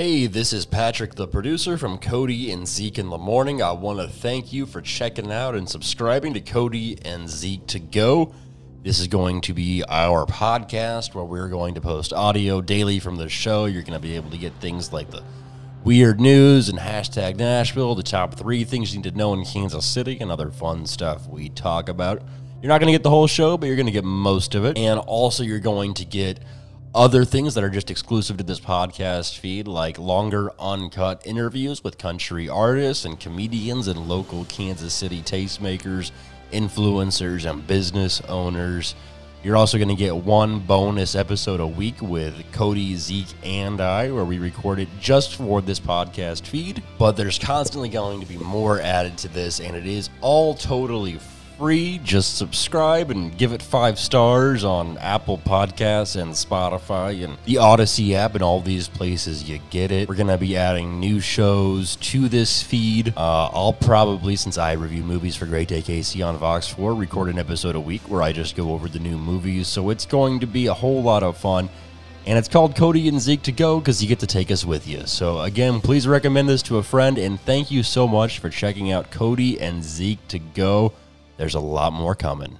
Hey, this is Patrick, the producer from Codie and Zeke in the Morning. I want to thank you for checking out and subscribing to Codie and Zeke to Go. This is going to be our podcast where we're going to post audio daily from the show. You're going to be able to get things like the weird news and hashtag Nashville, the top three things you need to know in Kansas City, and other fun stuff we talk about. You're not going to get the whole show, but you're going to get most of it. And also, you're going to get other things that are just exclusive to this podcast feed, like longer uncut interviews with country artists and comedians and local Kansas City tastemakers, influencers, and business owners. You're also going to get one bonus episode a week with Codie, Zeke, and I, where we record it just for this podcast feed. But there's constantly going to be more added to this, and it is all totally free. Just subscribe and give it five stars on Apple Podcasts and Spotify and the Audacy app and all these places you get it. We're going to be adding new shows to this feed. Uh, I'll probably, since I review movies for Great Day KC on FOX 4, record an episode a week where I just go over the new movies. So it's going to be a whole lot of fun. And it's called Codie and Zeke to Go because you get to take us with you. So, again, please recommend this to a friend. And thank you so much for checking out Codie and Zeke to Go. There's a lot more coming.